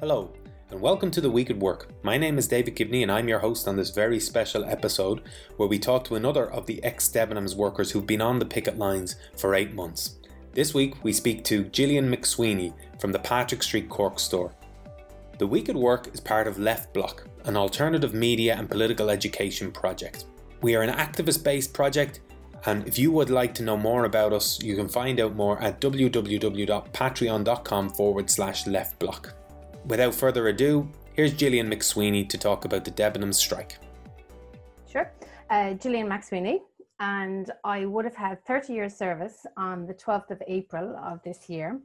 Hello, and welcome to the Week at Work. My name is David Gibney, and I'm your host on this very special episode where we talk to another of the ex Debenhams workers who've been on the picket lines for eight months. This week, we speak to Gillian McSweeney from the Patrick Street Cork store. The Week at Work is part of Left Block, an alternative media and political education project. We are an activist based project, and if you would like to know more about us, you can find out more at www.patreon.com forward slash leftblock without further ado, here's Gillian McSweeney to talk about the Debenhams strike. Sure. Uh, Gillian McSweeney, and I would have had 30 years service on the 12th of April of this year.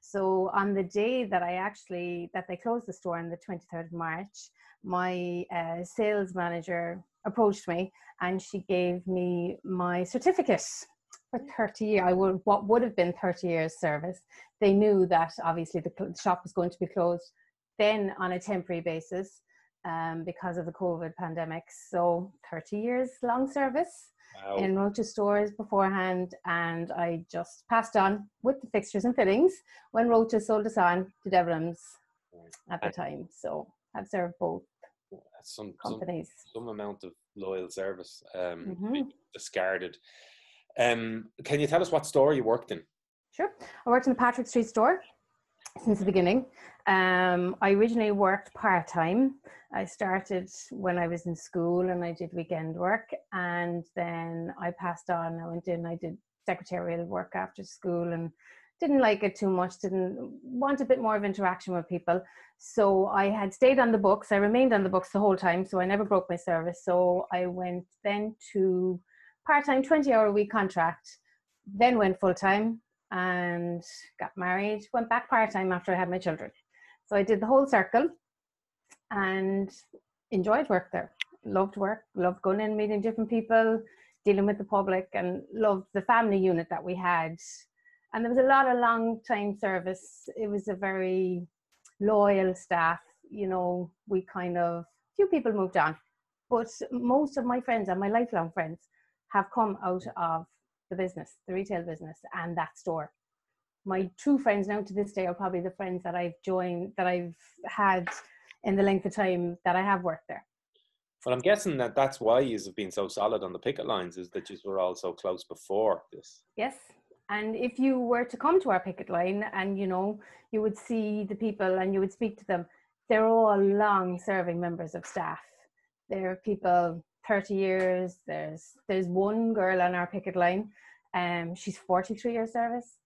So on the day that I actually that they closed the store on the 23rd of March, my uh, sales manager approached me and she gave me my certificate for 30 years. I would what would have been 30 years service. They knew that obviously the shop was going to be closed then on a temporary basis um, because of the COVID pandemic. So 30 years long service wow. in Roches stores beforehand, and I just passed on with the fixtures and fittings when Roches sold us on to Debenhams at the time. So I've served both some companies. Some, some amount of loyal service um, mm-hmm. discarded. Um, can you tell us what store you worked in? Sure. I worked in the Patrick Street store since the beginning. Um, I originally worked part time. I started when I was in school and I did weekend work, and then I passed on. I went in, I did secretarial work after school and didn't like it too much, didn't want a bit more of interaction with people. So I had stayed on the books. I remained on the books the whole time, so I never broke my service. So I went then to part time, 20 hour a week contract, then went full time and got married, went back part time after I had my children. So I did the whole circle and enjoyed work there. Loved work, loved going in, meeting different people, dealing with the public, and loved the family unit that we had. And there was a lot of long time service. It was a very loyal staff. You know, we kind of, few people moved on, but most of my friends and my lifelong friends have come out of the business, the retail business, and that store. My true friends now to this day are probably the friends that I've joined, that I've had in the length of time that I have worked there. Well, I'm guessing that that's why you have been so solid on the picket lines, is that you were all so close before this. Yes, and if you were to come to our picket line, and you know, you would see the people and you would speak to them, they're all long-serving members of staff. They're people 30 years. There's there's one girl on our picket line. Um, she's 43 years service.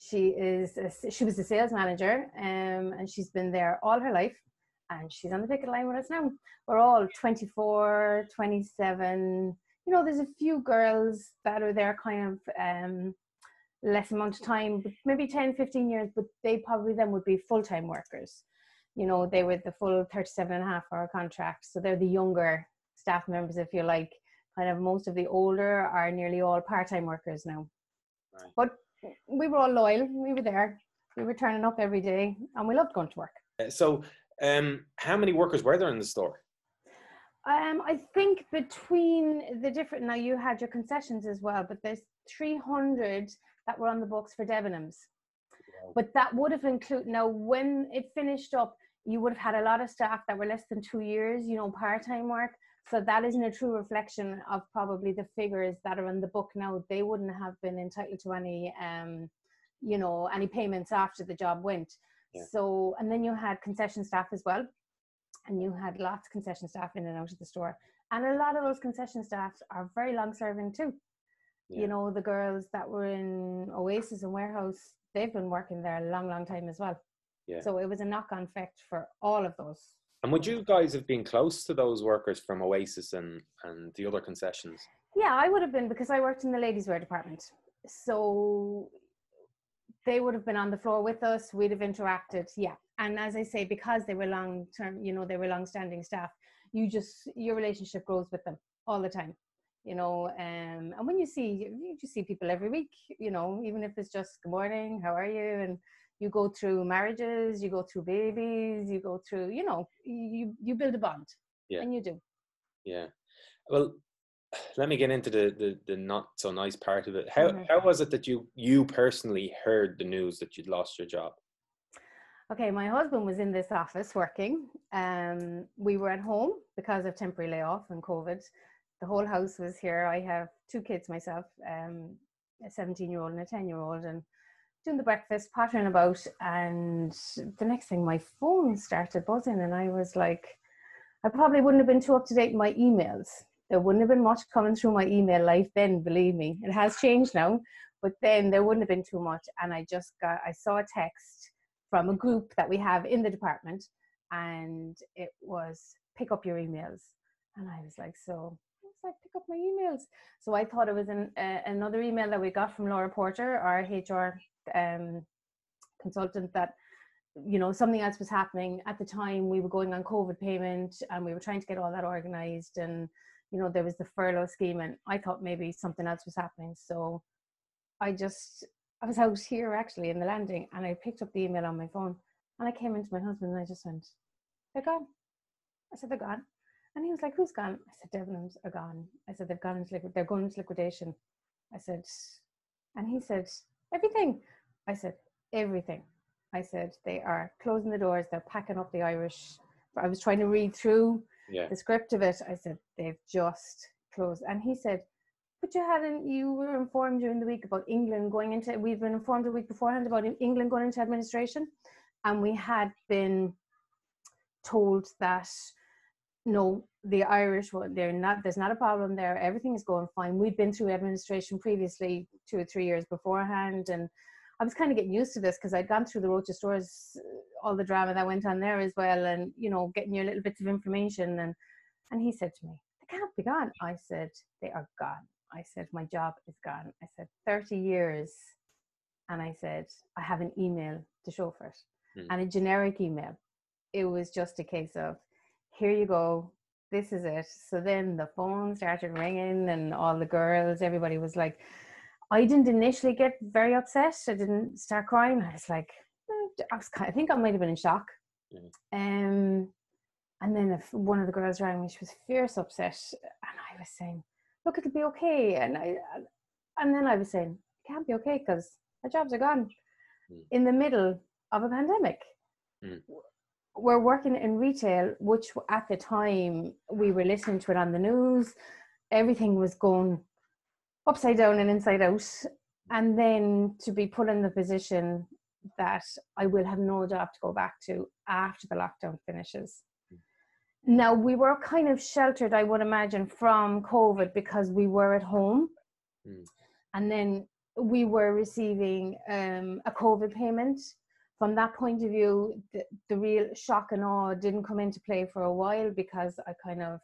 She is a, she was a sales manager, um, and she's been there all her life. And she's on the picket line with us now. We're all 24, 27. You know, there's a few girls that are there kind of um, less amount of time, maybe 10, 15 years, but they probably then would be full time workers. You know, they were the full 37 and a half hour contract. So they're the younger staff members, if you like. Kind of most of the older are nearly all part-time workers now. Right. But we were all loyal. We were there. We were turning up every day, and we loved going to work. Uh, so, um, how many workers were there in the store? Um, I think between the different now you had your concessions as well, but there's 300 that were on the books for Debenhams. Wow. But that would have included now when it finished up, you would have had a lot of staff that were less than two years, you know, part-time work. So that isn't a true reflection of probably the figures that are in the book now. They wouldn't have been entitled to any, um, you know, any payments after the job went. Yeah. So, and then you had concession staff as well, and you had lots of concession staff in and out of the store. And a lot of those concession staffs are very long serving too. Yeah. You know, the girls that were in Oasis and Warehouse, they've been working there a long, long time as well. Yeah. So it was a knock on effect for all of those and would you guys have been close to those workers from Oasis and, and the other concessions? Yeah, I would have been because I worked in the ladies' wear department. So they would have been on the floor with us. We'd have interacted. Yeah. And as I say, because they were long term, you know, they were long standing staff, you just, your relationship grows with them all the time. You know, um, and when you see, you just see people every week, you know, even if it's just good morning, how are you? And you go through marriages you go through babies you go through you know you you build a bond yeah and you do yeah well let me get into the the, the not so nice part of it how mm-hmm. how was it that you you personally heard the news that you'd lost your job Okay, my husband was in this office working. Um, we were at home because of temporary layoff and COVID. The whole house was here. I have two kids myself, um, a 17 year old and a 10 year old, and doing the breakfast, pottering about. And the next thing, my phone started buzzing, and I was like, I probably wouldn't have been too up to date in my emails. There wouldn't have been much coming through my email life then, believe me. It has changed now, but then there wouldn't have been too much. And I just got, I saw a text from a group that we have in the department, and it was pick up your emails. And I was like, so I pick up my emails. So I thought it was an, uh, another email that we got from Laura Porter, our HR um, consultant, that you know something else was happening at the time. We were going on COVID payment, and we were trying to get all that organized, and you know there was the furlough scheme, and I thought maybe something else was happening. So I just I was out here actually in the landing and I picked up the email on my phone and I came into my husband and I just went, They're gone. I said, They're gone. And he was like, Who's gone? I said, Debenhams are gone. I said, They've gone into liquid they're going into liquidation. I said, and he said, Everything. I said, Everything. I said, They are closing the doors, they're packing up the Irish. I was trying to read through Yeah. the script of it. I said, They've just closed. And he said, but you hadn't, you were informed during the week about England going into, we've been informed a week beforehand about England going into administration. And we had been told that no, the Irish, they're not, there's not a problem there. Everything is going fine. We'd been through administration previously, two or three years beforehand. And I was kind of getting used to this because I'd gone through the Roches stores, all the drama that went on there as well. And, you know, getting your little bits of information. And, and he said to me, they can't be gone. I said, they are gone. I said, my job is gone. I said, 30 years. And I said, I have an email to show for it Hmm. and a generic email. It was just a case of, here you go. This is it. So then the phone started ringing and all the girls, everybody was like, I didn't initially get very upset. I didn't start crying. I was like, eh, I was kind I think I might have been in shock. Mhm. Um, and then if one of the girls rang me, she was fierce upset. And I was saying, look, it'll be okay. And I, and then I was saying, it can't be okay because our jobs are gone Mm. in the middle of a pandemic. Mm. We're working in retail, which at the time we were listening to it on the news. Everything was going upside down and inside out. And then to be put in the position that I will have no job to go back to after the lockdown finishes. Now, we were kind of sheltered, I would imagine, from COVID because we were at home. Mm. And then we were receiving um, a COVID payment. From that point of view, the, the real shock and awe didn't come into play for a while because I kind of,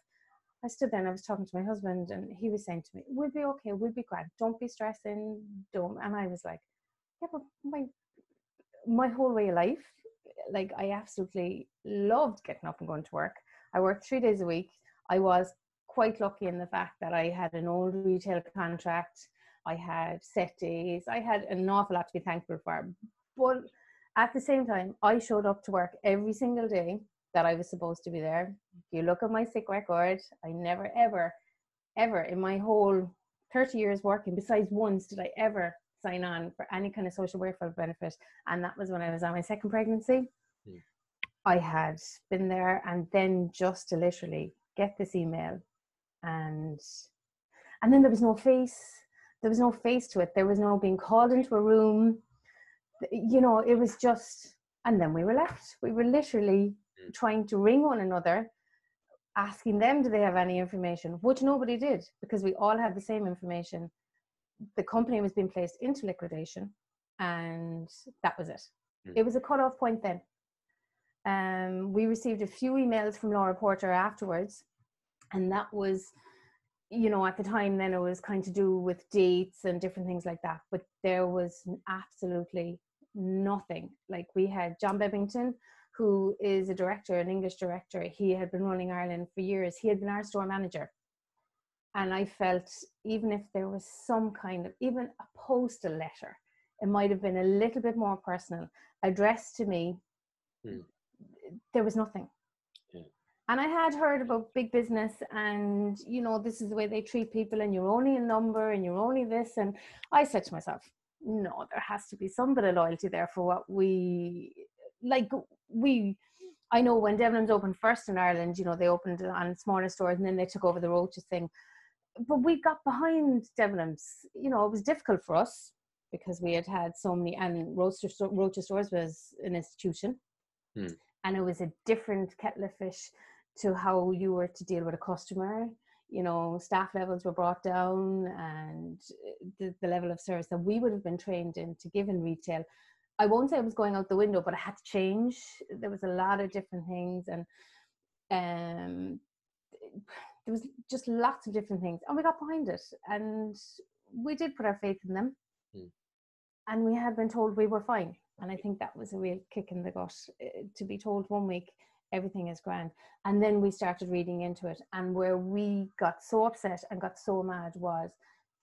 I stood there and I was talking to my husband and he was saying to me, we'll be okay, we'll be grand, don't be stressing, don't. And I was like, yeah, but my, my whole way of life, like I absolutely loved getting up and going to work. I worked three days a week. I was quite lucky in the fact that I had an old retail contract. I had set days. I had an awful lot to be thankful for. But at the same time, I showed up to work every single day that I was supposed to be there. If you look at my sick record, I never, ever, ever in my whole 30 years working, besides once, did I ever sign on for any kind of social welfare benefit. And that was when I was on my second pregnancy. Hmm. I had been there and then just to literally get this email and and then there was no face there was no face to it there was no being called into a room you know it was just and then we were left. We were literally Mm. trying to ring one another asking them do they have any information? Which nobody did because we all had the same information. The company was being placed into liquidation and that was it. Mm. it was a cut-off point then. Um, we received a few emails from laura porter afterwards and that was you know at the time then it was kind to do with dates and different things like that but there was absolutely nothing like we had john bebbington who is a director an english director he had been running ireland for years he had been our store manager and i felt even if there was some kind of even a postal letter it might have been a little bit more personal addressed to me Hmm. there was nothing. And i had heard about big business and you know this is the way they treat people and you're only a number and you're only this and i said to myself no there has to be some bit of loyalty there for what we like we I know when Debenhams opened first in Ireland, you know, they opened on smaller stores and then they took over the Roches thing. But we got behind Debenhams, You know, it was difficult for us because we had had so many, and Roches, Roches Stores was an institution. Hmm. And it was a different kettle of fish to how you were to deal with a customer. You know, staff levels were brought down and the, the level of service that we would have been trained in to give in retail I won't say I was going out the window, but I had to change. There was a lot of different things, and um, there was just lots of different things, and we got behind it, and we did put our faith in them, mm. and we had been told we were fine, and I think that was a real kick in the gut uh, to be told one week everything is grand, and then we started reading into it, and where we got so upset and got so mad was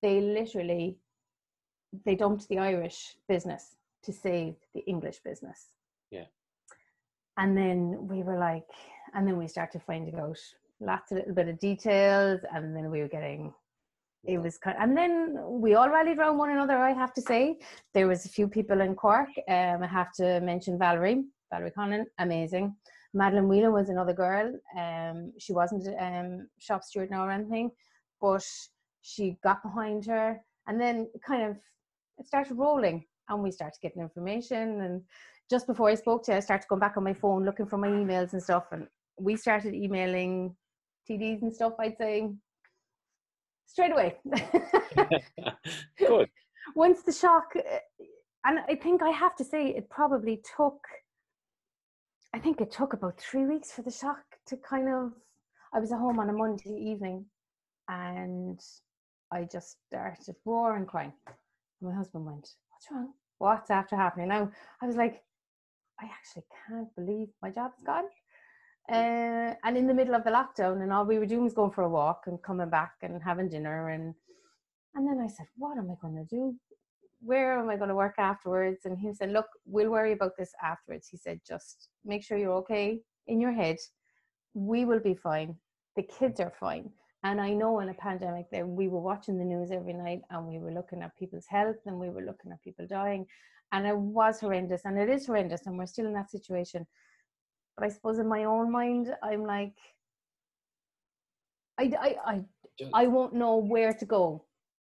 they literally they dumped the Irish business to save the English business. Yeah. And then we were like, and then we started finding out lots of little bit of details, and then we were getting. It was kind, of, and then we all rallied around one another. I have to say, there was a few people in Cork. Um, I have to mention Valerie, Valerie Connon, amazing. Madeline Wheeler was another girl. Um, she wasn't um shop steward now or anything, but she got behind her, and then kind of it started rolling and we started getting information and just before I spoke to you, I started going back on my phone looking for my emails and stuff and we started emailing TDs and stuff I'd say straight away. Good. Once the shock uh, and I think I have to say it probably took I think it took about three weeks for the shock to kind of I was at home on a Monday evening and I just started roaring crying. My husband went, What's wrong? what's after happening now i was like i actually can't believe my job's gone uh, and in the middle of the lockdown and all we were doing was going for a walk and coming back and having dinner and and then i said what am i going to do where am i going to work afterwards? And he said look we'll worry about this afterwards. He said just make sure you're okay in your head. We will be fine. The kids are fine. And I know in a pandemic that we were watching the news every night and we were looking at people's health and we were looking at people dying. And it was horrendous and it is horrendous and we're still in that situation. But I suppose in my own mind, I'm like, I, I, I, I won't know where to go.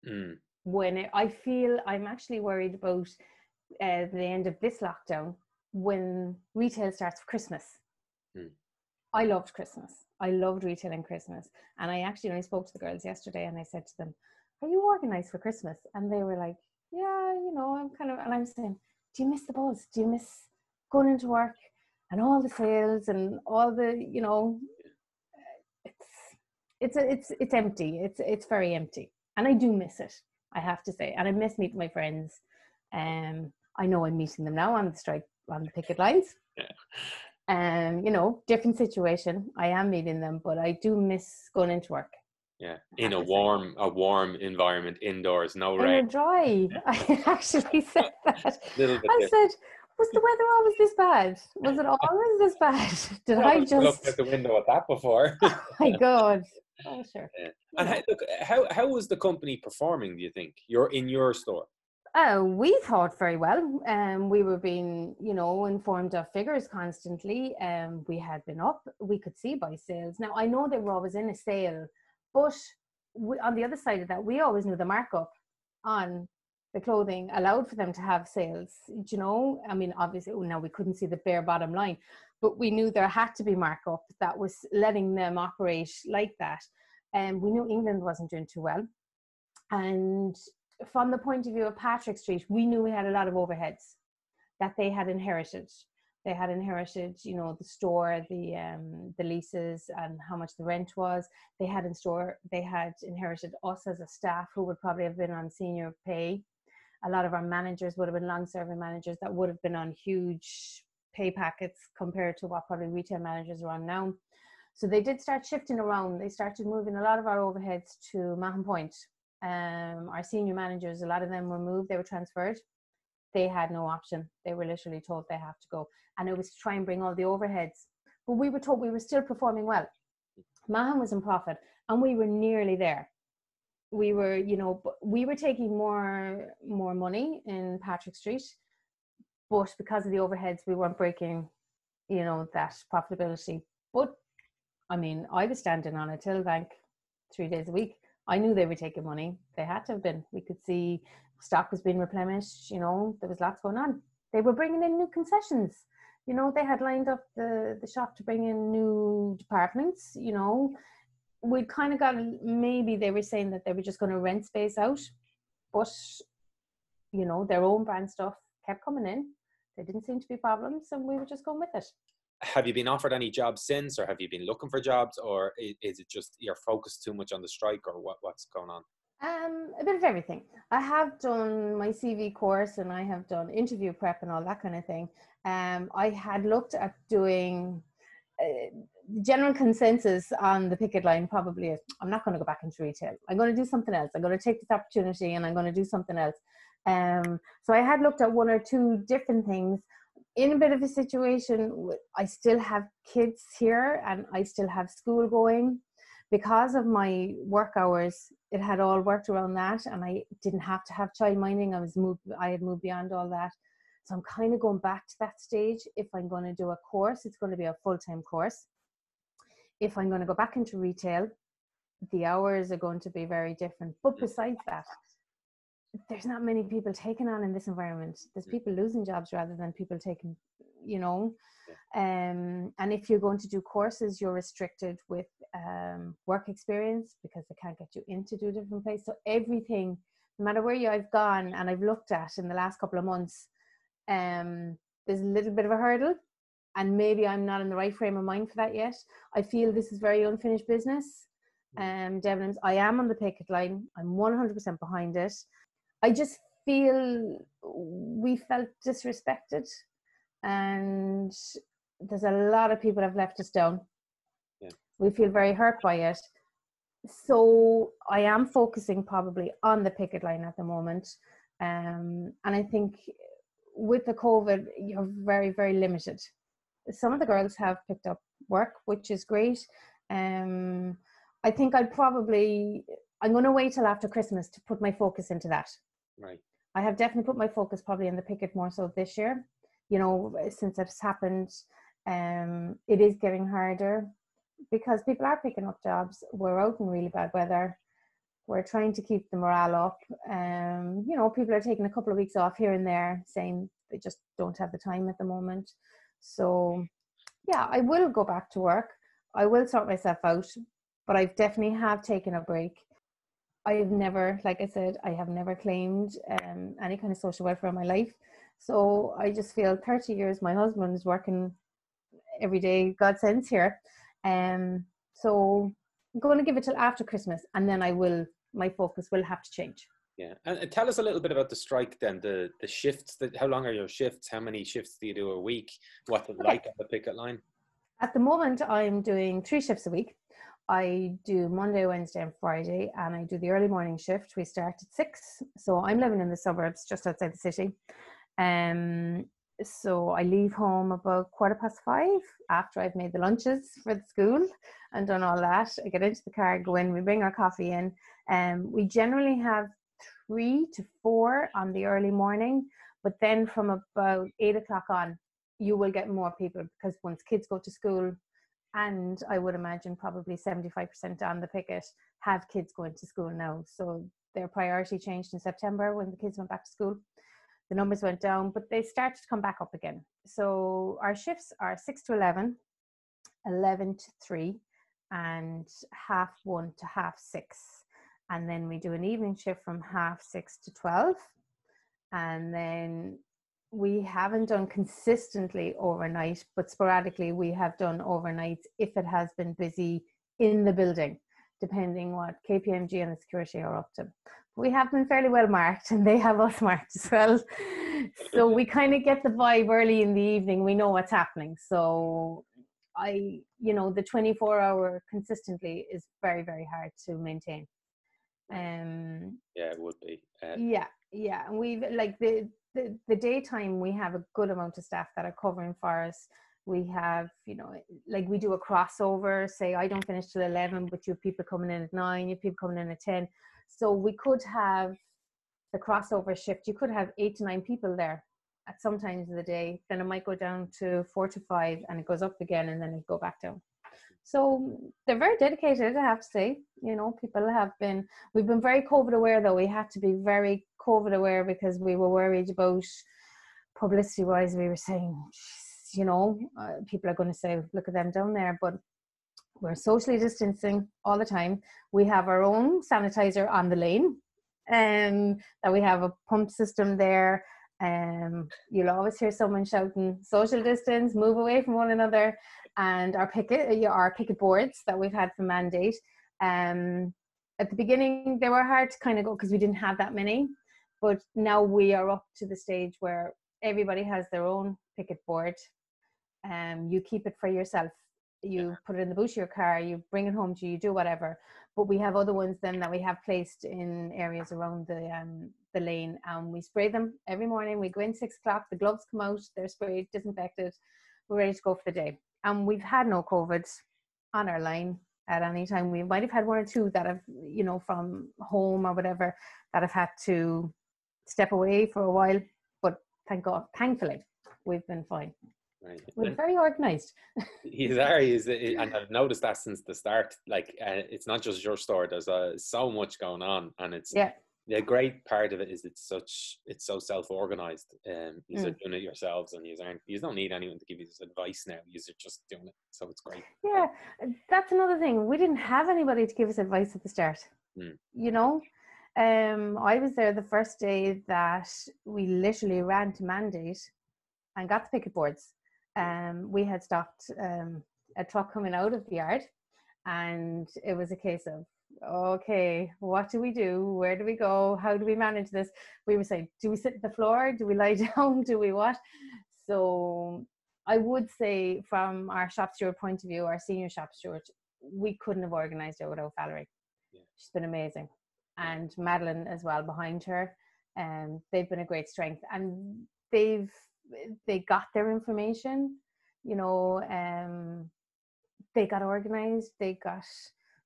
Mm. When it, I feel I'm actually worried about uh, the end of this lockdown when retail starts for Christmas. Mm. I loved Christmas. I loved retailing Christmas. And I actually only spoke to the girls yesterday and I said to them, Are you organized for Christmas? And they were like, Yeah, you know, I'm kind of, and I'm saying, Do you miss the buzz? Do you miss going into work and all the sales and all the, you know, it's, it's, it's, it's empty. It's, it's very empty. And I do miss it, I have to say. And I miss meeting my friends. Um, I know I'm meeting them now on the strike, on the picket lines. Yeah um, you know, different situation. I am meeting them, but I do miss going into work. Yeah, in a warm, a warm environment indoors, no rain. dry. I actually said that. I said, was the weather always this bad? Was it always this bad? Did I, I just looked at the window at that before? oh my God. Oh sure. Yeah. And how, look, how how was the company performing? Do you think you're in your store? Uh, we thought very well. Um, we were being, you know, informed of figures constantly. Um, we had been up. We could see by sales. Now I know they were always in a sale, but we, on the other side of that, we always knew the markup on the clothing allowed for them to have sales. You know, I mean, obviously, now we couldn't see the bare bottom line, but we knew there had to be markup that was letting them operate like that. And um, we knew England wasn't doing too well, and from the point of view of Patrick Street, we knew we had a lot of overheads that they had inherited. They had inherited, you know, the store, the um, the leases, and how much the rent was. They had in store. They had inherited us as a staff who would probably have been on senior pay. A lot of our managers would have been long-serving managers that would have been on huge pay packets compared to what probably retail managers are on now. So they did start shifting around. They started moving a lot of our overheads to Mahon Point, um, our senior managers, a lot of them were moved, they were transferred. They had no option. They were literally told they have to go. And it was to try and bring all the overheads. But we were told we were still performing well. Mahon was in profit and we were nearly there. We were, you know, we were taking more more money in Patrick Street, but because of the overheads, we weren't breaking, you know, that profitability. But I mean, I was standing on a till bank three days a week. I knew they were taking money. They had to have been. We could see stock was being replenished. You know, there was lots going on. They were bringing in new concessions. You know, they had lined up the the shop to bring in new departments. You know, we kind of got maybe they were saying that they were just going to rent space out, but you know, their own brand stuff kept coming in. There didn't seem to be problems, and we were just going with it have you been offered any jobs since or have you been looking for jobs or is it just you're focused too much on the strike or what, what's going on um, a bit of everything. I have done my CV course and I have done interview prep and all that kind of thing. Um, I had looked at doing uh, general consensus on the picket line probably is I'm not going to go back into retail. I'm going to do something else. I'm going to take this opportunity and I'm going to do something else. Um, so I had looked at one or two different things. In a bit of a situation i still have kids here and i still have school going. Because of my work hours it had all worked around that and i didn't have to have child minding. I was moved i had moved beyond all that. So i'm kind of going back to that stage. If i'm going to do a course it's going to be a full-time course. If i'm going to go back into retail the hours are going to be very different. But besides that there's not many people taking on in this environment. There's people losing jobs rather than people taking, you know. Um, and if you're going to do courses, you're restricted with um, work experience because they can't get you into do different places. So everything, no matter where you I've gone and I've looked at in the last couple of months, um, there's a little bit of a hurdle. And maybe I'm not in the right frame of mind for that yet. I feel this is very unfinished business. Mm. Um, Debenhams, I am on the picket line. I'm 100% behind it. I just feel we felt disrespected, and there's a lot of people have left us down. Yeah. We feel very hurt by it. So I am focusing probably on the picket line at the moment, um, and I think with the COVID, you're very very limited. Some of the girls have picked up work, which is great. Um, I think I'd probably I'm going to wait till after Christmas to put my focus into that. Right. I have definitely put my focus probably in the picket more so this year. You know, since it's happened, um, it is getting harder because people are picking up jobs. We're out in really bad weather. We're trying to keep the morale up. Um, you know, people are taking a couple of weeks off here and there, saying they just don't have the time at the moment. So, yeah, I will go back to work. I will sort myself out, but I definitely have taken a break I've never, like I said, I have never claimed um, any kind of social welfare in my life. So I just feel 30 years, my husband is working every day, God sends here. Um, so I'm going to give it till after Christmas and then I will, my focus will have to change. Yeah. And tell us a little bit about the strike then, the, the shifts, that, how long are your shifts? How many shifts do you do a week? What's it okay. like at the picket line? At the moment, I'm doing three shifts a week. I do Monday, Wednesday, and Friday, and I do the early morning shift. We start at six. So I'm living in the suburbs just outside the city. Um, so I leave home about quarter past five after I've made the lunches for the school and done all that. I get into the car, go in, we bring our coffee in. Um, we generally have three to four on the early morning, but then from about eight o'clock on, you will get more people because once kids go to school, and I would imagine probably 75% on the picket have kids going to school now. So their priority changed in September when the kids went back to school. The numbers went down, but they started to come back up again. So our shifts are 6 to 11, 11 to 3, and half 1 to half 6. And then we do an evening shift from half 6 to 12. And then we haven't done consistently overnight, but sporadically we have done overnights if it has been busy in the building, depending what KPMG and the security are up to. We have been fairly well marked and they have us marked as well. So we kind of get the vibe early in the evening. We know what's happening. So I, you know, the 24 hour consistently is very, very hard to maintain. Um, yeah, it would be. Uh, yeah, yeah. And we've like the, the, the daytime we have a good amount of staff that are covering for us we have you know like we do a crossover say i don't finish till 11 but you have people coming in at 9 you have people coming in at 10 so we could have the crossover shift you could have 8 to 9 people there at some times of the day. Then it might go down to four to five, and it goes up again, and then it go back down. So they're very dedicated, I have to say. You know, people have been. We've been very COVID aware, though. We had to be very COVID aware because we were worried about publicity wise. We were saying, you know, uh, people are going to say, look at them down there, but we're socially distancing all the time. We have our own sanitizer on the lane, and um, that we have a pump system there. Um, you'll always hear someone shouting social distance, move away from one another, and our picket, our picket boards that we've had for mandate. Um, at the beginning, they were hard to kind of go because we didn't have that many, but now we are up to the stage where everybody has their own picket board. Um, you keep it for yourself you yeah. put it in the boot of your car, you bring it home to you, you do whatever. But we have other ones then that we have placed in areas around the um, the lane, and we spray them every morning. We go in six o'clock, the gloves come out, they're sprayed, disinfected, we're ready to go for the day. And we've had no COVID on our line at any time. We might have had one or two that have, you know, from home or whatever, that have had to step away for a while. But thank God, thankfully, we've been fine. Right. We're very organized. he's are. He's, and I've noticed that since the start. Like, uh, it's not just your store. There's uh, so much going on, and it's yeah. The great part of it is it's such it's so self organized. Um, you mm. are doing it yourselves, and you aren't you don't need anyone to give you this advice now. You're just doing it, so it's great. Yeah, that's another thing. We didn't have anybody to give us advice at the start. Mm. You know, um, I was there the first day that we literally ran to mandate and got the picket boards um, we had stopped um, a truck coming out of the yard, and it was a case of okay, what do we do? Where do we go? How do we manage this? We were saying, do we sit on the floor? Do we lie down? Do we what? So I would say, from our shop steward point of view, our senior shop steward, we couldn't have organised it without Valerie. Yeah. She's been amazing, and Madeline as well behind her. And um, they've been a great strength, and they've they got their information you know um they got organized they got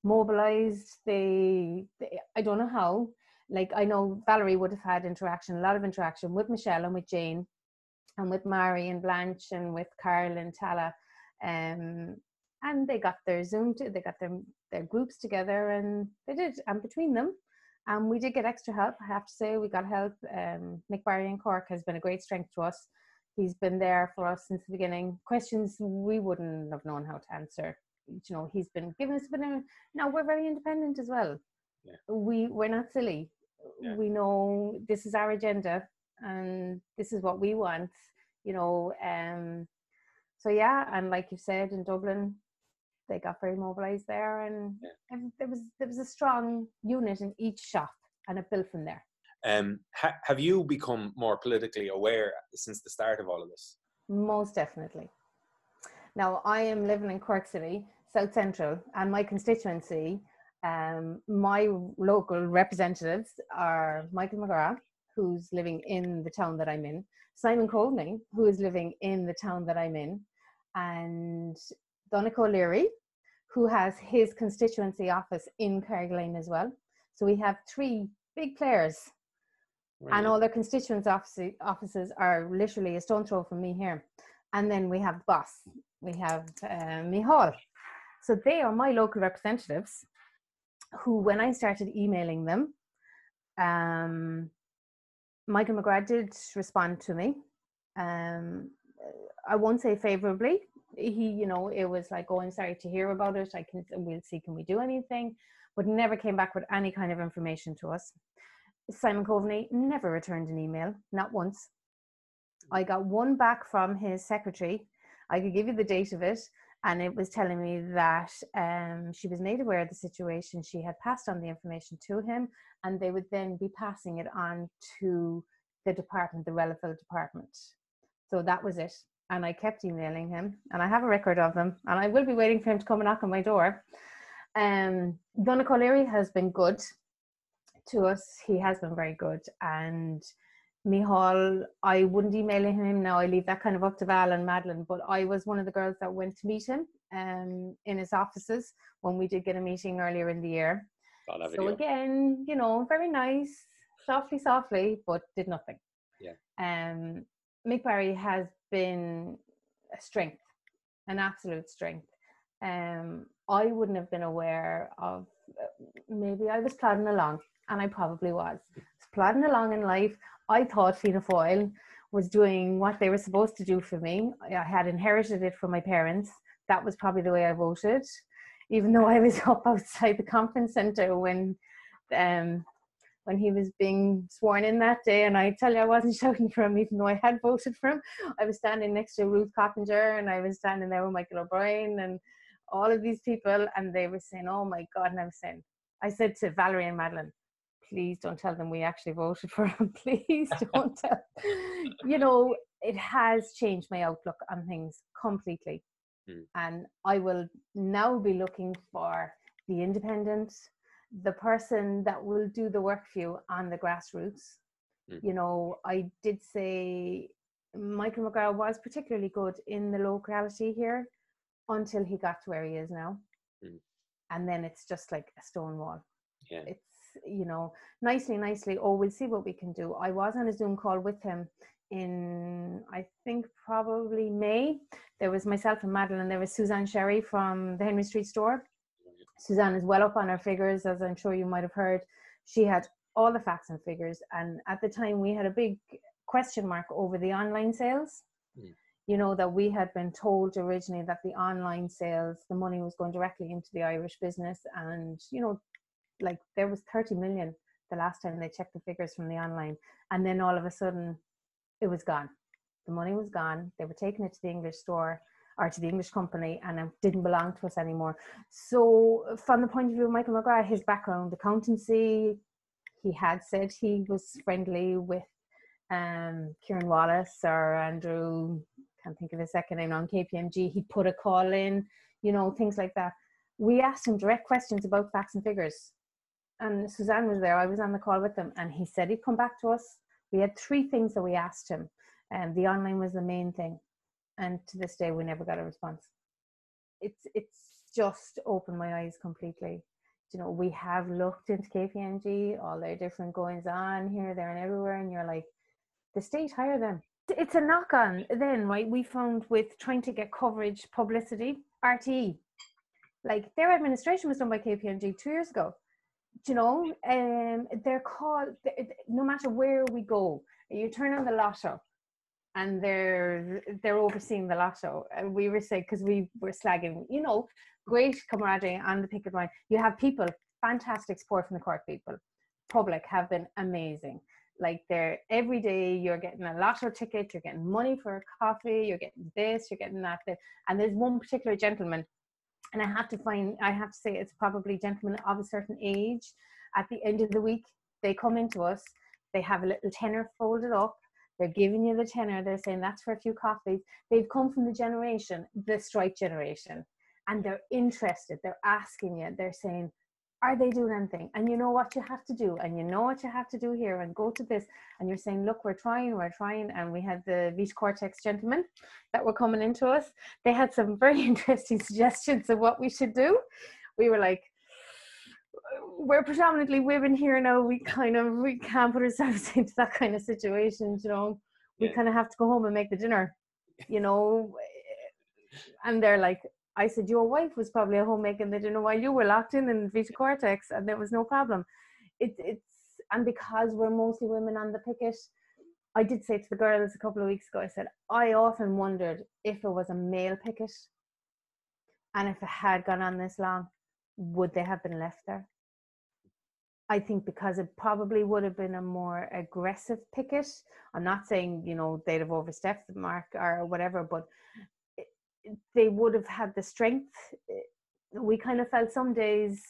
mobilized they, they i don't know how like i know valerie would have had interaction a lot of interaction with michelle and with jane and with mary and blanche and with carl and tala um and they got their zoom to, they got their their groups together and they did and between them and we did get extra help i have to say we got help um mick barry in cork has been a great strength to us he's been there for us since the beginning. Questions we wouldn't have known how to answer. You know, he's been giving us a bit of. Now we're very independent as well. Yeah. We we're not silly. Yeah. We know this is our agenda and this is what we want. You know, um. So yeah, and like you said in Dublin, they got very mobilized there, and yeah. there was there was a strong unit in each shop, and it built from there. Um, ha- have you become more politically aware since the start of all of this? Most definitely. Now, I am living in Cork City, South Central, and my constituency, um, my local representatives are Michael McGrath, who's living in the town that I'm in, Simon Coveney, who is living in the town that I'm in, and Donnchadh Ó Laoghaire, who has his constituency office in Carrigaline as well. So we have three big players Right. And all their constituents' office, offices are literally a stone throw from me here. And then we have boss, we have uh, Hall. So they are my local representatives who, when I started emailing them, um, Michael McGrath did respond to me. Um, I won't say favorably. He, you know, it was like, oh, I'm sorry to hear about it. I can, we'll see, can we do anything? But never came back with any kind of information to us. Simon Coveney never returned an email, not once. I got one back from his secretary. I could give you the date of it, and it was telling me that um, she was made aware of the situation. She had passed on the information to him, and they would then be passing it on to the department, the relevant department. So that was it. And I kept emailing him, and I have a record of them, and I will be waiting for him to come and knock on my door. Um, Donna O'Leary has been good to us. He has been very good. And Micheál, I wouldn't email him now. I leave that kind of up to Val and Madeline. But I was one of the girls that went to meet him um, in his offices when we did get a meeting earlier in the year. So again, you know, very nice, softly, softly, but did nothing. Yeah. Um, Mick Barry has been a strength, an absolute strength. Um, I wouldn't have been aware of. Maybe I was plodding along, and I probably was. was plodding along in life. I thought Fianna Fáil was doing what they were supposed to do for me. I had inherited it from my parents. That was probably the way I voted, even though I was up outside the conference centre when um, when he was being sworn in that day. And I tell you, I wasn't shouting for him, even though I had voted for him. I was standing next to Ruth Coppinger and I was standing there with Michael O'Brien and all of these people. And they were saying, Oh my God. And I was saying, I said to Valerie and Madeline, please don't tell them we actually voted for him. please don't tell. you know, it has changed my outlook on things completely. Mm. And I will now be looking for the independent, the person that will do the work for you on the grassroots. Mm. You know, I did say Michael McGrath was particularly good in the locality here until he got to where he is now. Mm. And then it's just like a stone wall. Yeah. It's, you know, nicely, nicely, oh, we'll see what we can do. I was on a Zoom call with him in, I think, probably May. There was myself and Madeline, there was Suzanne Sherry from the Henry Street store Suzanne is well up on her figures, as I'm sure you might have heard. She had all the facts and figures, and at the time we had a big question mark over the online sales. Mm. You know that we had been told originally that the online sales, the money was going directly into the Irish business, and you know, like there was 30 million the last time they checked the figures from the online, and then all of a sudden, it was gone. The money was gone. They were taking it to the English store or to the English company and it didn't belong to us anymore. So, from the point of view of Michael McGrath, his background, accountancy, he had said he was friendly with um, Kieran Wallace or Andrew, can't think of his second name on KPMG. He put a call in, you know, things like that. We asked him direct questions about facts and figures. And Suzanne was there. I was on the call with him, and he said he'd come back to us. We had three things that we asked him, and the online was the main thing and to this day we never got a response. It's it's just opened my eyes completely. You know we have looked into kpmg all their different goings on here there and everywhere and you're like the state hire them. It's a knock on then right we found with trying to get coverage publicity RTE like their administration was done by kpmg two years ago. You know um they're called no matter where we go you turn on the lotto and they're they're overseeing the lotto. And we were saying because we were slagging, you know, great camaraderie on the picket line. You have people, fantastic support from the Cork people. Public have been amazing. Like they're every day you're getting a lotto ticket, you're getting money for a coffee, you're getting this, you're getting that. And there's one particular gentleman, and I have to find I have to say it's probably gentlemen of a certain age. At the end of the week, they come into us, they have a little tenner folded up they're giving you the tenner. They're saying that's for a few coffees. They've come from the generation, the strike generation, and they're interested. They're asking you. They're saying, are they doing anything? And you know what you have to do, and you know what you have to do here, and go to this. And you're saying, look, we're trying, we're trying. And we had the Vita Cortex gentlemen that were coming into us. They had some very interesting suggestions of what we should do. We were like, we're predominantly women here now. We kind of we can't put ourselves into that kind of situation. You know, we yeah. kind of have to go home and make the dinner. You know, and they're like, I said, your wife was probably at home making the dinner while you were locked in in Vita Cortex, and there was no problem. It, it's and because we're mostly women on the picket, I did say to the girls a couple of weeks ago. I said I often wondered if it was a male picket, and if it had gone on this long, would they have been left there? I think because it probably would have been a more aggressive picket. I'm not saying, you know, they'd have overstepped the mark or whatever, but they would have had the strength. We kind of felt some days,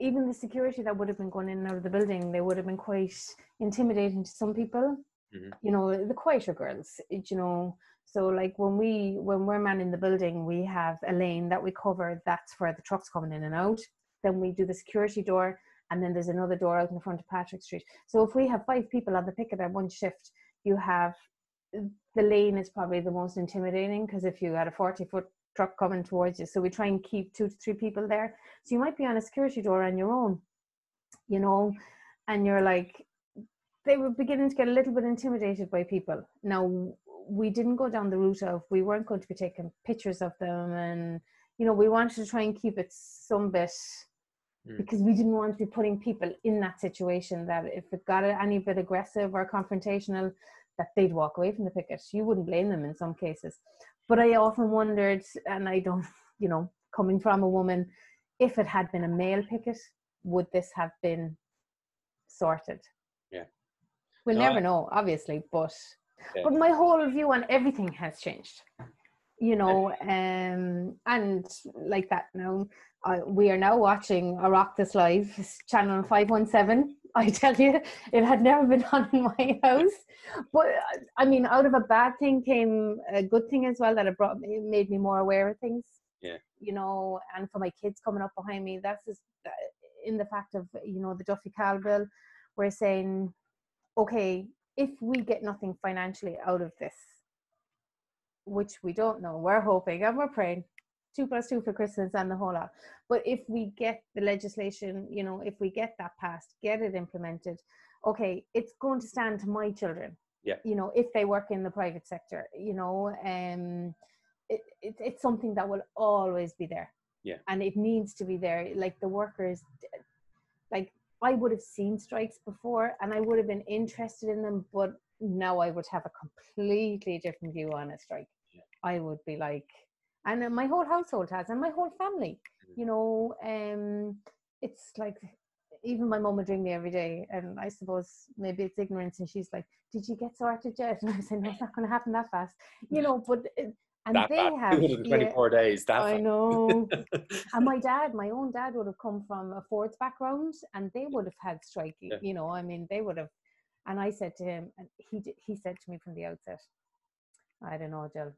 even the security that would have been going in and out of the building, they would have been quite intimidating to some people. Mm-hmm. You know, the quieter girls, you know. So like when we when we're manning the building, we have a lane that we cover. That's where the trucks coming in and out. Then we do the security door and then there's another door out in the front of Patrick Street. So if we have five people on the picket at one shift, you have the lane is probably the most intimidating because if you had a 40 foot truck coming towards you, so we try and keep two to three people there. So you might be on a security door on your own, you know, and you're like, they were beginning to get a little bit intimidated by people. Now, we didn't go down the route of we weren't going to be taking pictures of them and you know we wanted to try and keep it some bit mm. because we didn't want to be putting people in that situation that if it got any bit aggressive or confrontational that they'd walk away from the picket. You wouldn't blame them in some cases. But i often wondered and i don't you know coming from a woman if it had been a male picket would this have been sorted? Yeah. We'll no, never I, know obviously but yeah. but my whole view on everything has changed you know um and like that now uh, we are now watching Oireachtas live channel 517 i tell you. It had never been on in my house. But i mean out of a bad thing came a good thing as well that it brought me made me more aware of things. Yeah. You know and for my kids coming up behind me that's just in the fact of you know the Duffy Cahill bill we're saying okay if we get nothing financially out of this which we don't know. We're hoping and we're praying two plus two for christmas and the whole lot. But if we get the legislation you know if we get that passed get it implemented okay it's going to stand to my children. Yeah. You know if they work in the private sector you know um it, it, it's something that will always be there. Yeah. And it needs to be there. Like the workers like i would have seen strikes before and i would have been interested in them but now i would have a completely different view on a strike. Yeah. i would be like and my whole household has and my whole family you know um it's like even my mom would ring me every day and i suppose maybe it's ignorance and she's like did you get sorted yet? And i said no it's not going to happen that fast you know but and that they fast. have 224 yeah, days that i know. And my dad my own dad would have come from a Ford's background and they would have had striking yeah. you know i mean they would have and i said to him and he he said to me from the outset i don't know jill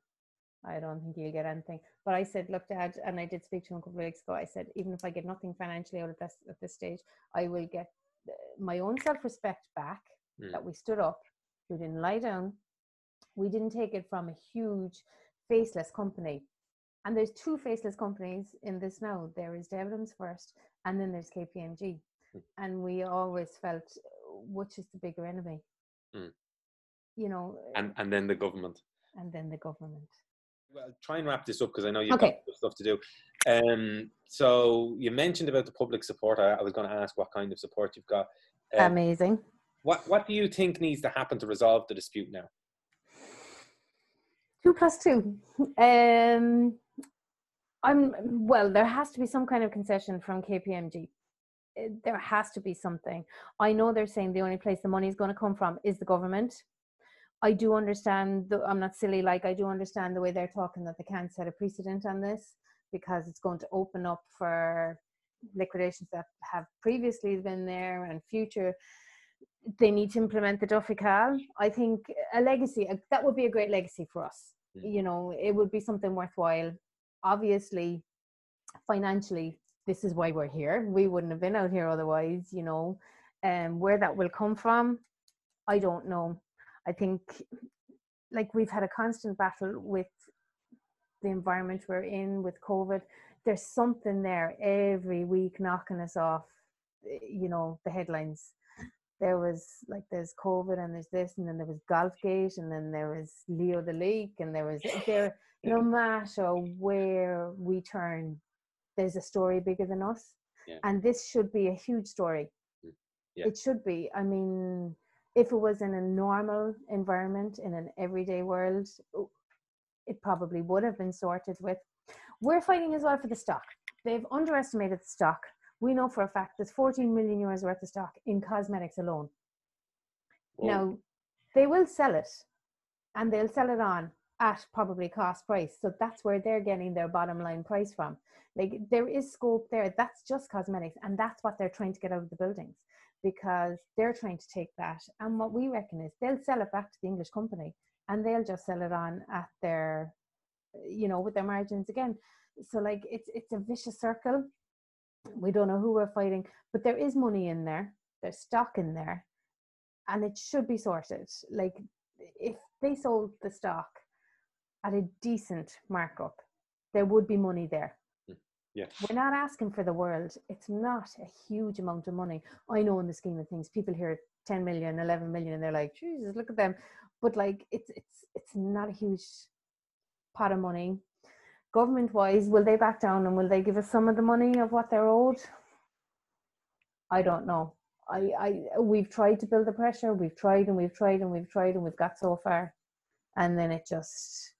I don't think you'll get anything. But I said, look, Dad, and I did speak to him a couple of weeks ago. I said, even if I get nothing financially out of this at this stage, I will get uh, my own self-respect back. Mm. That we stood up, we didn't lie down, we didn't take it from a huge faceless company. And there's two faceless companies in this now. There is Debenhams first, and then there's KPMG. Mm. And we always felt, which is the bigger enemy? Mm. You know. And and then the government. And then the government. Well, try and wrap this up because I know you've okay. got stuff to do. Um, so you mentioned about the public support. I, I was going to ask what kind of support you've got. Um, Amazing. What What do you think needs to happen to resolve the dispute now? Two plus two. Um, I'm well. There has to be some kind of concession from KPMG. There has to be something. I know they're saying the only place the money is going to come from is the government. I do understand. The, I'm not silly. Like I do understand the way they're talking that they can't set a precedent on this because it's going to open up for liquidations that have previously been there and future they need to implement the Duffy Cahill. I think a legacy that would be a great legacy for us. Mm. You know, it would be something worthwhile. Obviously, financially, this is why we're here. We wouldn't have been out here otherwise. You know, and um, where that will come from, I don't know. I think, like we've had a constant battle with the environment we're in with COVID. There's something there every week knocking us off. You know, the headlines there was like there's COVID and there's this and then there was Golfgate and then there was Leo the Leak and there was there no matter where we turn, there's a story bigger than us. Yeah. And this should be a huge story. Mm. Yeah. It should be. I mean, if it was in a normal environment, in an everyday world, it probably would have been sorted with. We're fighting as well for the stock. They've underestimated the stock we know for a fact there's 14 million euros worth of stock in cosmetics alone. Whoa. Now, they will sell it and they'll sell it on at probably cost price. So that's where they're getting their bottom line price from. Like there is scope there. That's just cosmetics. And that's what they're trying to get out of the buildings because they're trying to take that. And what we reckon is they'll sell it back to the English company and they'll just sell it on at their, you know, with their margins again. So like it's it's a vicious circle we don't know who we're fighting, but there is money in there. There's stock in there, and it should be sorted. Like if they sold the stock at a decent markup, there would be money there. We're not asking for the world. It's not a huge amount of money. I know in the scheme of things, people hear 10 million, 11 million, and they're like, Jesus, look at them. but like it's it's it's not a huge pot of money. Government wise, will they back down and will they give us some of the money of what they're owed? I don't know. I, I we've tried to build the pressure, we've tried and we've tried and we've tried and we've got so far. And then it just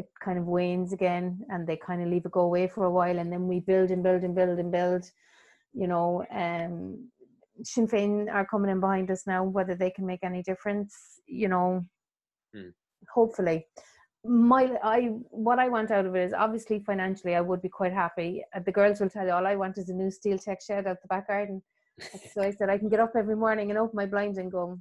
it kind of wanes again and they kind of leave it go away for a while and then we build and build and build and build. You know, um Sinn Féin are coming in behind us now, whether they can make any difference, you know, Hmm. hopefully. My, I, what I want out of it is obviously financially, I would be quite happy. Uh, The girls will tell you all I want is a new steel tech shed out the back garden. So I said I can get up every morning and open my blinds and go,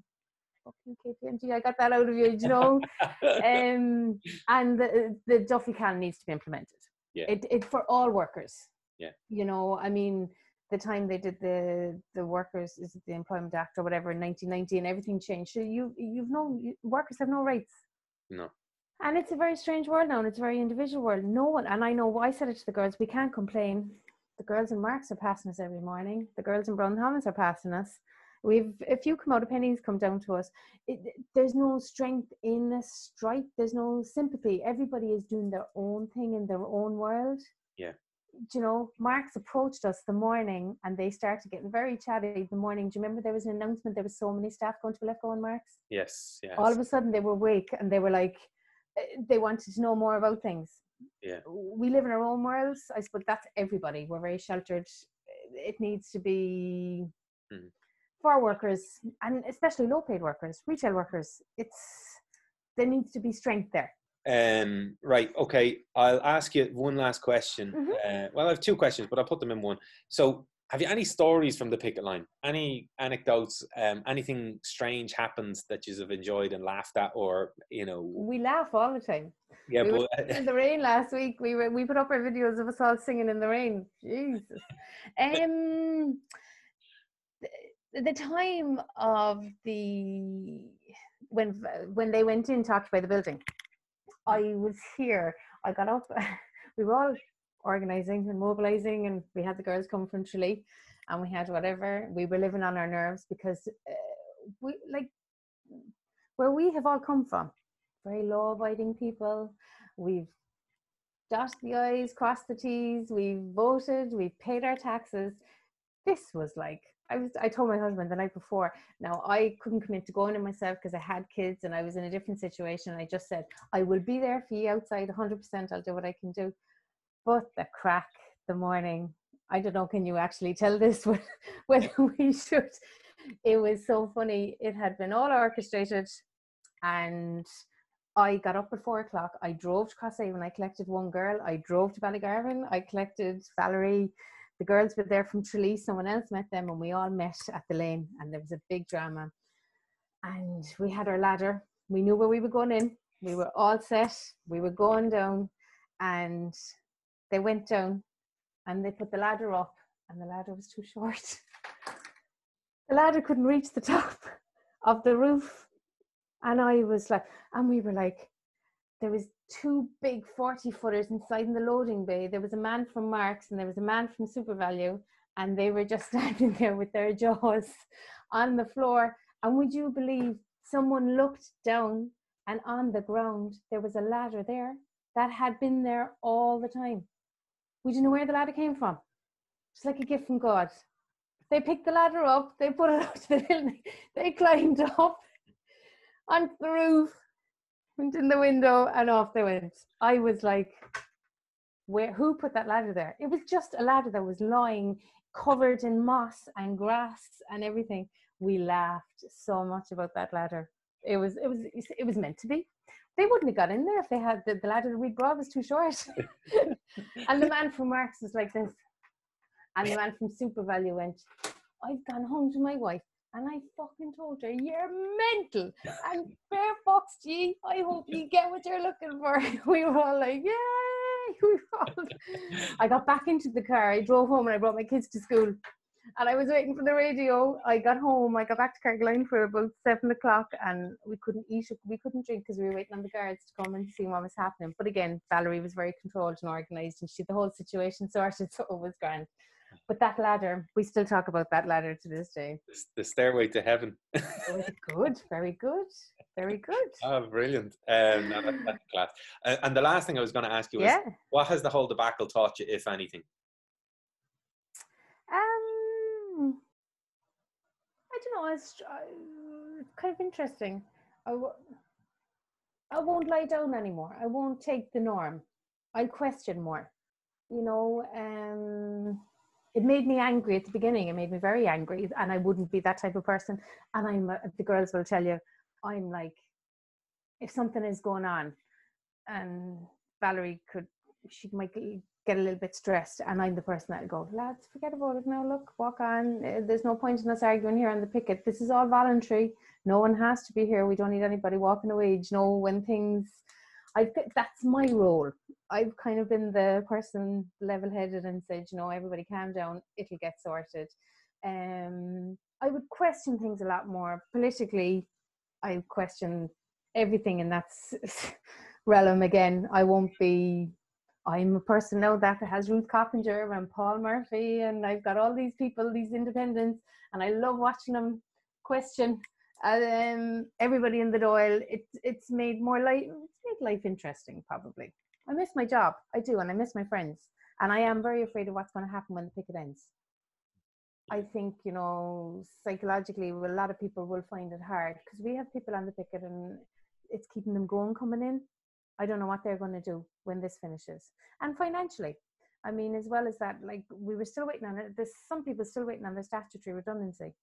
fucking KPMG, I got that out of you, you know. um, and the, the Duffy Cahill needs to be implemented. Yeah. It, it for all workers. Yeah. You know, I mean, the time they did the the workers is it the Employment Act or whatever in 1990, and everything changed. So you you've no you, workers have no rights. No. And it's a very strange world now, and it's a very individual world. No one, and I know I said it to the girls, we can't complain. The girls in Marks are passing us every morning. The girls in Brown Thomas are passing us. We've a few of pennies come down to us. It, there's no strength in a strike. There's no sympathy. Everybody is doing their own thing in their own world. Yeah. Do you know, Marks approached us the morning and they started getting very chatty the morning. Do you remember there was an announcement there was so many staff going to be let go in Marks? Yes, yes. All of a sudden they were awake and they were like, eh, they wanted to know more about things. Yeah. We live in our own worlds. I suppose that's everybody. We're very sheltered. It needs to be Mhm. For workers and especially low paid workers, retail workers. It's there needs to be strength there. Um, right. Okay. I'll ask you one last question. Mhm. Uh, well, I have two questions, but I'll put them in one. So, have you any stories from the picket line? Any anecdotes? Um, anything strange happens that you have enjoyed and laughed at, or you know? We laugh all the time. Yeah, we but in the rain last week. We were we put up our videos of us all singing in the rain. Jesus. Um the, time of the when when they went in to occupy the building, I was here. I got up. We were all organizing and mobilizing, and we had the girls come from Chile, and we had whatever. We were living on our nerves because uh, we like where we have all come from. Very law-abiding people. We've dotted the i's, crossed the t's. We've voted. We've paid our taxes. This was like I was. I told my husband the night before. Now I couldn't commit to going in myself because I had kids and I was in a different situation. I just said I will be there for you outside 100%. I'll do what I can do. But the crack, the morning. I don't know. Can you actually tell this? Whether we should. It was so funny. It had been all orchestrated, and I got up at four o'clock. I drove to Crosshaven. I collected one girl. I drove to Ballygarvan. I collected Valerie. The girls were there from Tralee. Someone else met them, and we all met at the lane. And there was a big drama. And we had our ladder. We knew where we were going in. We were all set. We were going down, and they went down, and they put the ladder up, and the ladder was too short. The ladder couldn't reach the top of the roof. And I was like, and we were like, there was two big 40 footers inside in the loading bay. There was a man from Marks and there was a man from SuperValu, and they were just standing there with their jaws on the floor. And would you believe someone looked down and on the ground there was a ladder there that had been there all the time. Would you know where the ladder came from? It's like a gift from God. They picked the ladder up, they put it up to the building, they climbed up onto the roof, went in the window, and off they went. I was like, where who put that ladder there? It was just a ladder that was lying covered in moss and grass and everything. We laughed so much about that ladder. It was it was it was meant to be. They wouldn't have got in there if they had the, the ladder that we brought was too short. and the man from Marks was like this. And the man from SuperValu went, I've gone home to my wife and I fucking told her, You're mental. And fair fox ye, I hope you get what you're looking for. We were all like, Yay! We all... I got back into the car, I drove home and I brought my kids to school. And I was waiting for the radio. I got home. I got back to Carrigaline for about seven o'clock, and we couldn't eat. We couldn't drink because we were waiting on the guards to come and see what was happening. But again, Valerie was very controlled and organised, and she had the whole situation sorted, so it was grand. But that ladder, we still talk about that ladder to this day. The stairway to heaven. good, very good, very good. Oh, brilliant! Um, no, that, that's class. Uh, and the last thing I was going to ask you is, Yeah. what has the whole debacle taught you, if anything? Um, I don't know. It's uh, kind of interesting. I w- I won't lie down anymore. I won't take the norm. I'll question more. You know, um, it made me angry at the beginning. It made me very angry, and I wouldn't be that type of person. And I'm uh, the girls will tell you, I'm like, if something is going on, and Valerie could, she might get a little bit stressed, and I'm the person that'll go, lads, forget about it now. Look, walk on. Uh, There's no point in us arguing here on the picket. This is all voluntary. No one has to be here. We don't need anybody walking away. Do You know, when things, got- that's my role. I've kind of been the person level-headed and said, you know, everybody calm down. It'll get sorted. Um, I would question things a lot more politically. I question everything in that s- realm again. I won't be. I'm a person now that has Ruth Coppinger and Paul Murphy, and I've got all these people, these independents, and I love watching them question um, everybody in the Dáil. It's it's made more life. It's made life interesting, probably. I miss my job. I do, and I miss my friends, and I am very afraid of what's going to happen when the picket ends. I think you know psychologically, a lot of people will find it hard because we have people on the picket, and it's keeping them going coming in. I don't know what they're going to do when this finishes, and financially. I mean, as well as that, like we were still waiting on it. There's some people still waiting on their statutory redundancy,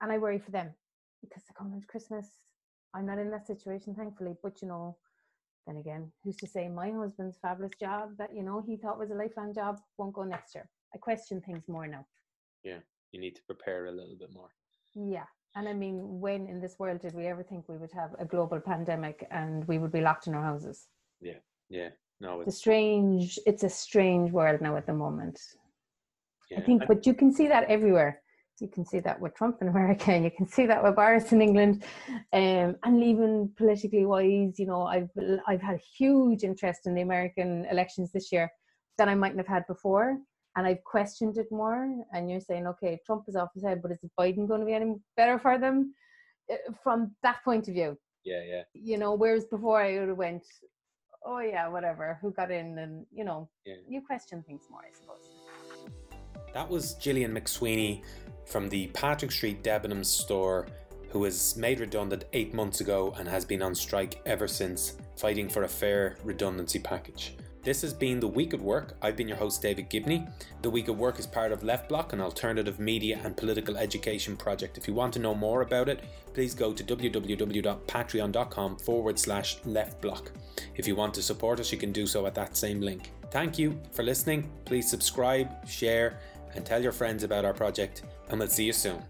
and I worry for them because they're coming into Christmas. I'm not in that situation, thankfully, but you know, then again, who's to say my husband's fabulous job that you know he thought was a lifelong job won't go next year? I question things more now. Yeah, you need to prepare a little bit more. Yeah. And I mean, when in this world did we ever think we would have a global pandemic and we would be locked in our houses? Yeah. Yeah. No, It's a strange, it's a strange world now at the moment. yeah. I think, but you can see that everywhere. You can see that with Trump in America, and you can see that with Boris in England, um, and even politically wise, you know, I've I've had huge interest in the American elections this year that I mightn't have had before, and I've questioned it more. And you're saying, okay, Trump is off his head, but is Biden going to be any better for them Uh, from that point of view? yeah, yeah. You know, whereas before I would have went, oh yeah, whatever, who got in, and you know, Yeah. you question things more, I suppose. That was Gillian McSweeney from the Patrick Street Debenhams store, who was made redundant eight months ago and has been on strike ever since, fighting for a fair redundancy package. This has been The Week at Work. I've been your host, David Gibney. The Week at Work is part of Left Block, an alternative media and political education project. If you want to know more about it, please go to www.patreon.com forward slash left block. If you want to support us, you can do so at that same link. Thank you for listening. Please subscribe, share, and tell your friends about our project, and we'll see you soon.